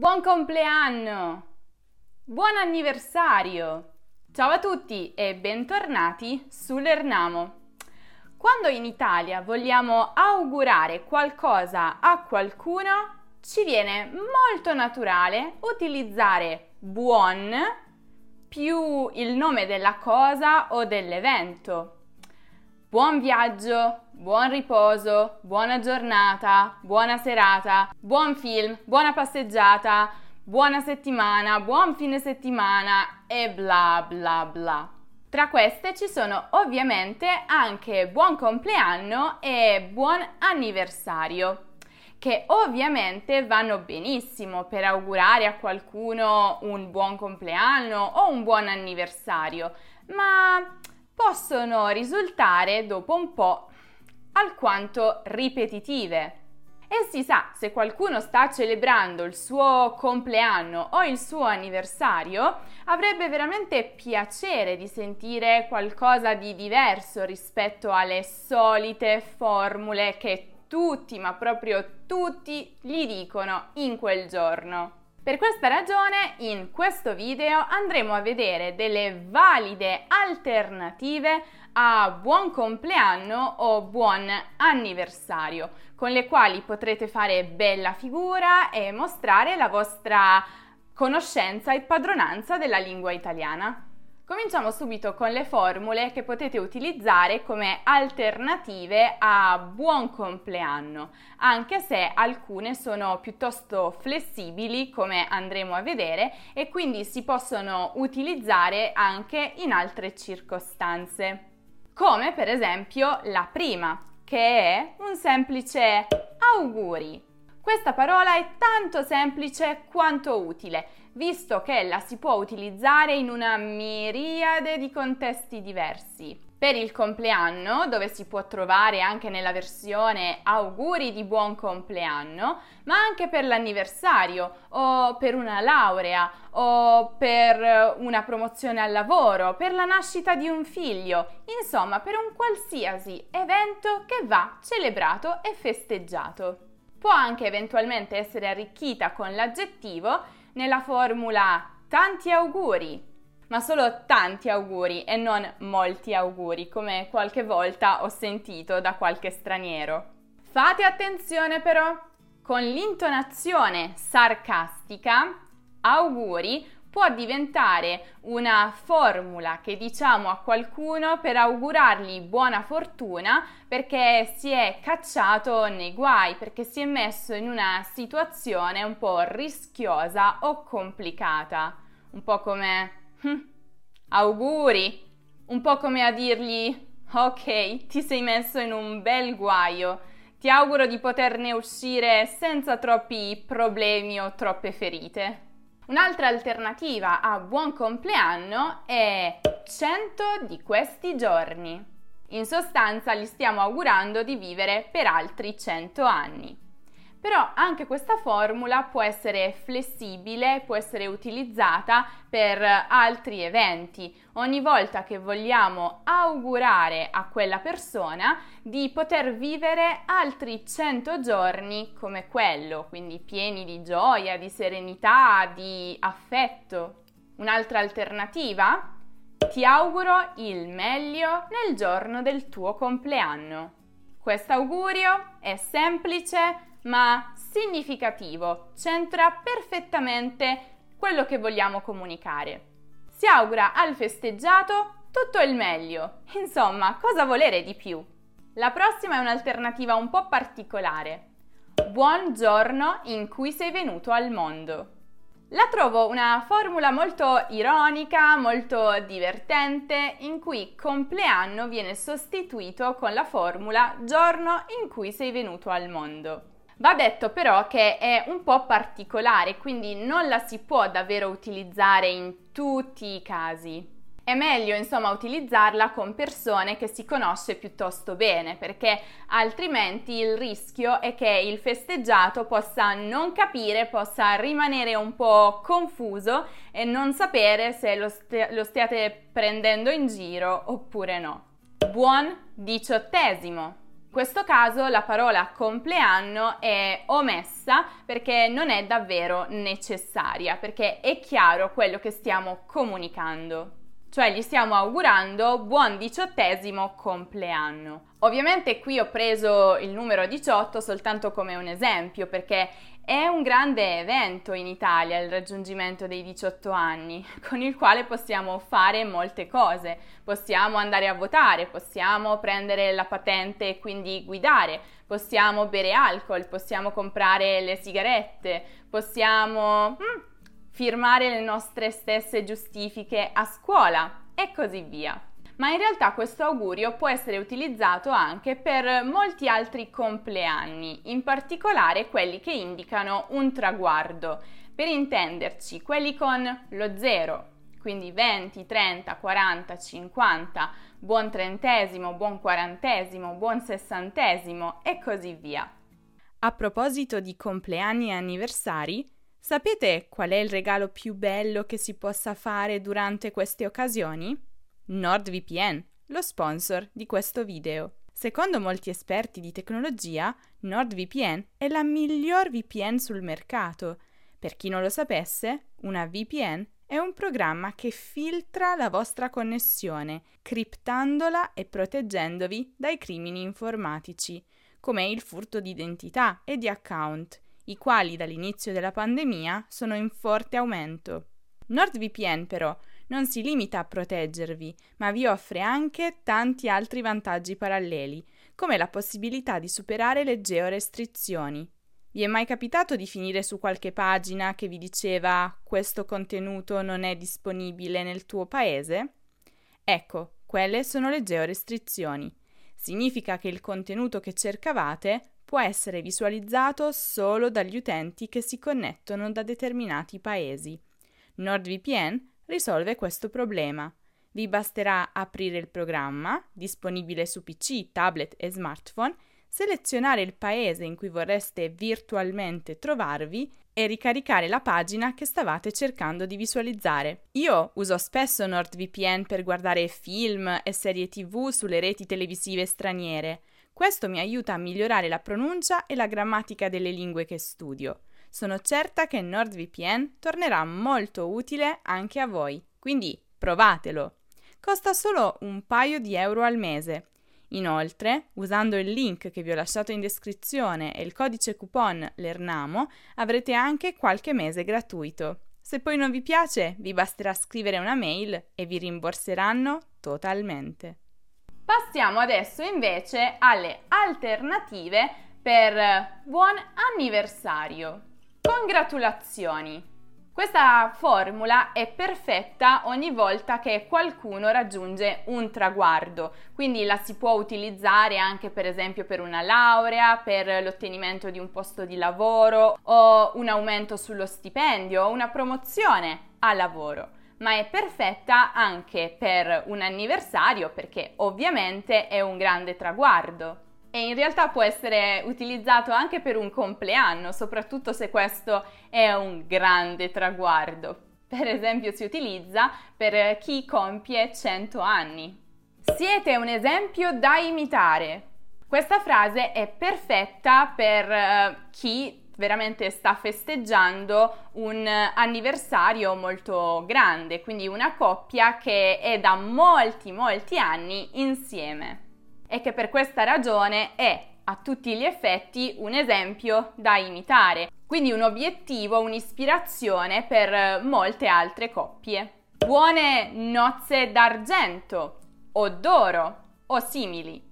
Buon compleanno! Buon anniversario! Ciao a tutti e bentornati sull'Ernamo. Quando in Italia vogliamo augurare qualcosa a qualcuno, ci viene molto naturale utilizzare buon più il nome della cosa o dell'evento. Buon viaggio, buon riposo, buona giornata, buona serata, buon film, buona passeggiata, buona settimana, buon fine settimana e bla bla bla. Tra queste ci sono ovviamente anche buon compleanno e buon anniversario che ovviamente vanno benissimo per augurare a qualcuno un buon compleanno o un buon anniversario, ma possono risultare dopo un po' alquanto ripetitive. E si sa, se qualcuno sta celebrando il suo compleanno o il suo anniversario, avrebbe veramente piacere di sentire qualcosa di diverso rispetto alle solite formule che tutti, ma proprio tutti, gli dicono in quel giorno. Per questa ragione in questo video andremo a vedere delle valide alternative a buon compleanno o buon anniversario, con le quali potrete fare bella figura e mostrare la vostra conoscenza e padronanza della lingua italiana. Cominciamo subito con le formule che potete utilizzare come alternative a buon compleanno, anche se alcune sono piuttosto flessibili, come andremo a vedere, e quindi si possono utilizzare anche in altre circostanze. Come per esempio la prima, che è un semplice auguri. Questa parola è tanto semplice quanto utile visto che la si può utilizzare in una miriade di contesti diversi. Per il compleanno, dove si può trovare anche nella versione auguri di buon compleanno, ma anche per l'anniversario o per una laurea o per una promozione al lavoro, per la nascita di un figlio, insomma per un qualsiasi evento che va celebrato e festeggiato. Può anche eventualmente essere arricchita con l'aggettivo nella formula tanti auguri, ma solo tanti auguri e non molti auguri, come qualche volta ho sentito da qualche straniero. Fate attenzione però, con l'intonazione sarcastica, auguri può diventare una formula che diciamo a qualcuno per augurargli buona fortuna perché si è cacciato nei guai, perché si è messo in una situazione un po' rischiosa o complicata. Un po' come hm, auguri, un po' come a dirgli ok, ti sei messo in un bel guaio. Ti auguro di poterne uscire senza troppi problemi o troppe ferite. Un'altra alternativa a buon compleanno è 100 di questi giorni. In sostanza gli stiamo augurando di vivere per altri 100 anni. Però anche questa formula può essere flessibile, può essere utilizzata per altri eventi. Ogni volta che vogliamo augurare a quella persona di poter vivere altri 100 giorni come quello, quindi pieni di gioia, di serenità, di affetto. Un'altra alternativa? Ti auguro il meglio nel giorno del tuo compleanno. Questo augurio è semplice, ma significativo, centra perfettamente quello che vogliamo comunicare. Si augura al festeggiato tutto il meglio, insomma, cosa volere di più? La prossima è un'alternativa un po' particolare. Buon giorno in cui sei venuto al mondo. La trovo una formula molto ironica, molto divertente, in cui compleanno viene sostituito con la formula giorno in cui sei venuto al mondo. Va detto però che è un po' particolare, quindi non la si può davvero utilizzare in tutti i casi. È meglio insomma utilizzarla con persone che si conosce piuttosto bene, perché altrimenti il rischio è che il festeggiato possa non capire, possa rimanere un po' confuso e non sapere se lo, st- lo stiate prendendo in giro oppure no. Buon diciottesimo! In questo caso la parola compleanno è omessa perché non è davvero necessaria, perché è chiaro quello che stiamo comunicando. Cioè gli stiamo augurando buon diciottesimo compleanno. Ovviamente qui ho preso il numero 18 soltanto come un esempio perché è un grande evento in Italia il raggiungimento dei 18 anni, con il quale possiamo fare molte cose. Possiamo andare a votare, possiamo prendere la patente e quindi guidare, possiamo bere alcol, possiamo comprare le sigarette, possiamo mm, firmare le nostre stesse giustifiche a scuola e così via ma in realtà questo augurio può essere utilizzato anche per molti altri compleanni, in particolare quelli che indicano un traguardo. Per intenderci, quelli con lo zero, quindi 20, 30, 40, 50, buon trentesimo, buon quarantesimo, buon sessantesimo e così via. A proposito di compleanni e anniversari, sapete qual è il regalo più bello che si possa fare durante queste occasioni? NordVPN, lo sponsor di questo video. Secondo molti esperti di tecnologia, NordVPN è la miglior VPN sul mercato. Per chi non lo sapesse, una VPN è un programma che filtra la vostra connessione, criptandola e proteggendovi dai crimini informatici, come il furto di identità e di account, i quali dall'inizio della pandemia sono in forte aumento. NordVPN però non si limita a proteggervi, ma vi offre anche tanti altri vantaggi paralleli, come la possibilità di superare le georestrizioni. Vi è mai capitato di finire su qualche pagina che vi diceva questo contenuto non è disponibile nel tuo paese? Ecco, quelle sono le georestrizioni. Significa che il contenuto che cercavate può essere visualizzato solo dagli utenti che si connettono da determinati paesi. NordVPN risolve questo problema. Vi basterà aprire il programma, disponibile su PC, tablet e smartphone, selezionare il paese in cui vorreste virtualmente trovarvi e ricaricare la pagina che stavate cercando di visualizzare. Io uso spesso NordVPN per guardare film e serie TV sulle reti televisive straniere. Questo mi aiuta a migliorare la pronuncia e la grammatica delle lingue che studio sono certa che NordVPN tornerà molto utile anche a voi, quindi provatelo. Costa solo un paio di euro al mese. Inoltre, usando il link che vi ho lasciato in descrizione e il codice coupon LERNAMO, avrete anche qualche mese gratuito. Se poi non vi piace, vi basterà scrivere una mail e vi rimborseranno totalmente. Passiamo adesso invece alle alternative per buon anniversario. Congratulazioni! Questa formula è perfetta ogni volta che qualcuno raggiunge un traguardo, quindi la si può utilizzare anche per esempio per una laurea, per l'ottenimento di un posto di lavoro o un aumento sullo stipendio o una promozione a lavoro ma è perfetta anche per un anniversario perché ovviamente è un grande traguardo e in realtà può essere utilizzato anche per un compleanno, soprattutto se questo è un grande traguardo. Per esempio si utilizza per chi compie 100 anni. Siete un esempio da imitare. Questa frase è perfetta per uh, chi veramente sta festeggiando un anniversario molto grande, quindi una coppia che è da molti molti anni insieme e che per questa ragione è a tutti gli effetti un esempio da imitare, quindi un obiettivo, un'ispirazione per molte altre coppie. Buone nozze d'argento o d'oro o simili.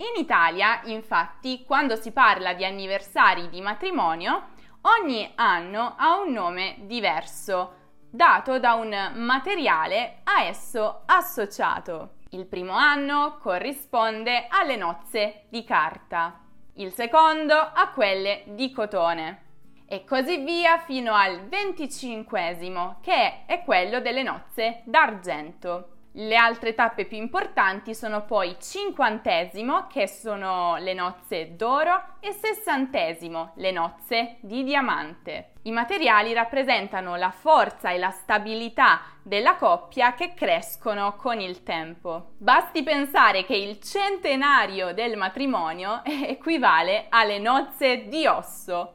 In Italia, infatti, quando si parla di anniversari di matrimonio, ogni anno ha un nome diverso, dato da un materiale a esso associato. Il primo anno corrisponde alle nozze di carta, il secondo a quelle di cotone e così via fino al venticinquesimo che è quello delle nozze d'argento. Le altre tappe più importanti sono poi cinquantesimo, che sono le nozze d'oro, e sessantesimo, le nozze di diamante. I materiali rappresentano la forza e la stabilità della coppia che crescono con il tempo. Basti pensare che il centenario del matrimonio equivale alle nozze di osso.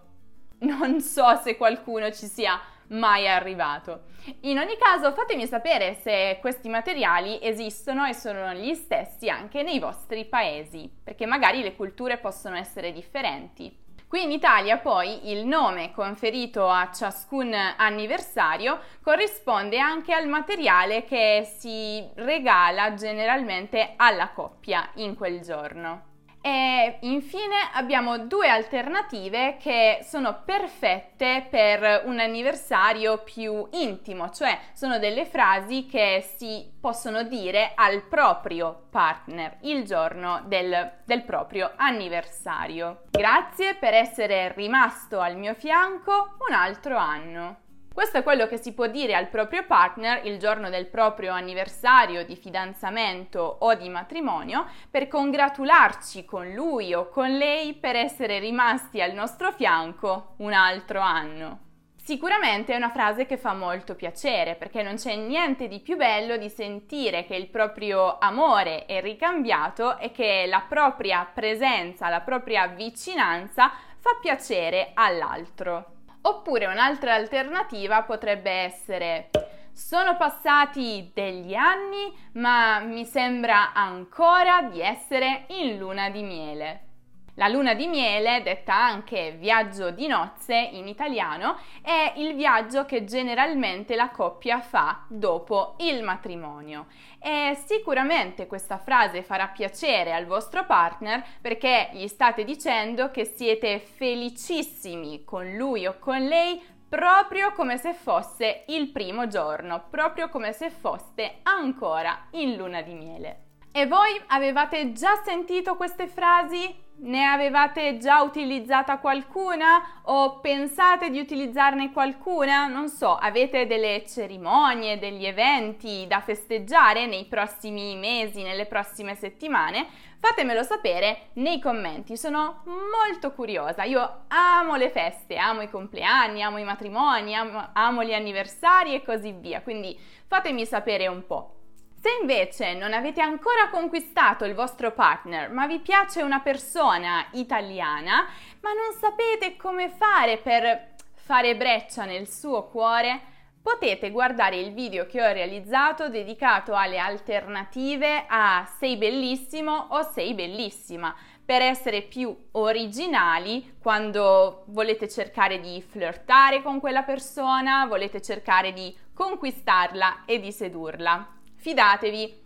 Non so se qualcuno ci sia mai arrivato. In ogni caso fatemi sapere se questi materiali esistono e sono gli stessi anche nei vostri paesi, perché magari le culture possono essere differenti. Qui in Italia poi il nome conferito a ciascun anniversario corrisponde anche al materiale che si regala generalmente alla coppia in quel giorno. E infine abbiamo due alternative che sono perfette per un anniversario più intimo, cioè sono delle frasi che si possono dire al proprio partner il giorno del, del proprio anniversario. Grazie per essere rimasto al mio fianco un altro anno. Questo è quello che si può dire al proprio partner il giorno del proprio anniversario di fidanzamento o di matrimonio per congratularci con lui o con lei per essere rimasti al nostro fianco un altro anno. Sicuramente è una frase che fa molto piacere perché non c'è niente di più bello di sentire che il proprio amore è ricambiato e che la propria presenza, la propria vicinanza fa piacere all'altro. Oppure un'altra alternativa potrebbe essere sono passati degli anni ma mi sembra ancora di essere in luna di miele. La luna di miele, detta anche viaggio di nozze in italiano, è il viaggio che generalmente la coppia fa dopo il matrimonio. E sicuramente questa frase farà piacere al vostro partner perché gli state dicendo che siete felicissimi con lui o con lei proprio come se fosse il primo giorno, proprio come se foste ancora in luna di miele. E voi avevate già sentito queste frasi? Ne avevate già utilizzata qualcuna o pensate di utilizzarne qualcuna? Non so, avete delle cerimonie, degli eventi da festeggiare nei prossimi mesi, nelle prossime settimane? Fatemelo sapere nei commenti, sono molto curiosa. Io amo le feste, amo i compleanni, amo i matrimoni, amo, amo gli anniversari e così via, quindi fatemi sapere un po'. Se invece non avete ancora conquistato il vostro partner, ma vi piace una persona italiana, ma non sapete come fare per fare breccia nel suo cuore, potete guardare il video che ho realizzato dedicato alle alternative a sei bellissimo o sei bellissima per essere più originali quando volete cercare di flirtare con quella persona, volete cercare di conquistarla e di sedurla. Fidatevi,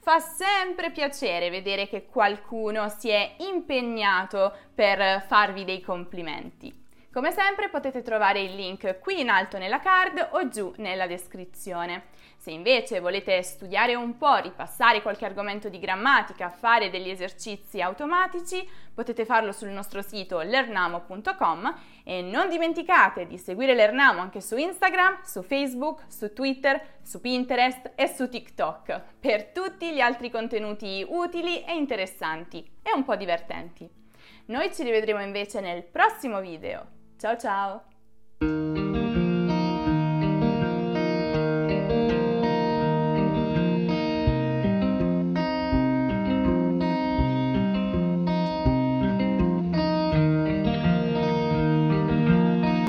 fa sempre piacere vedere che qualcuno si è impegnato per farvi dei complimenti. Come sempre potete trovare il link qui in alto nella card o giù nella descrizione. Se invece volete studiare un po', ripassare qualche argomento di grammatica, fare degli esercizi automatici, potete farlo sul nostro sito lernamo.com e non dimenticate di seguire Lernamo anche su Instagram, su Facebook, su Twitter, su Pinterest e su TikTok per tutti gli altri contenuti utili e interessanti e un po' divertenti. Noi ci rivedremo invece nel prossimo video. Ciao ciao!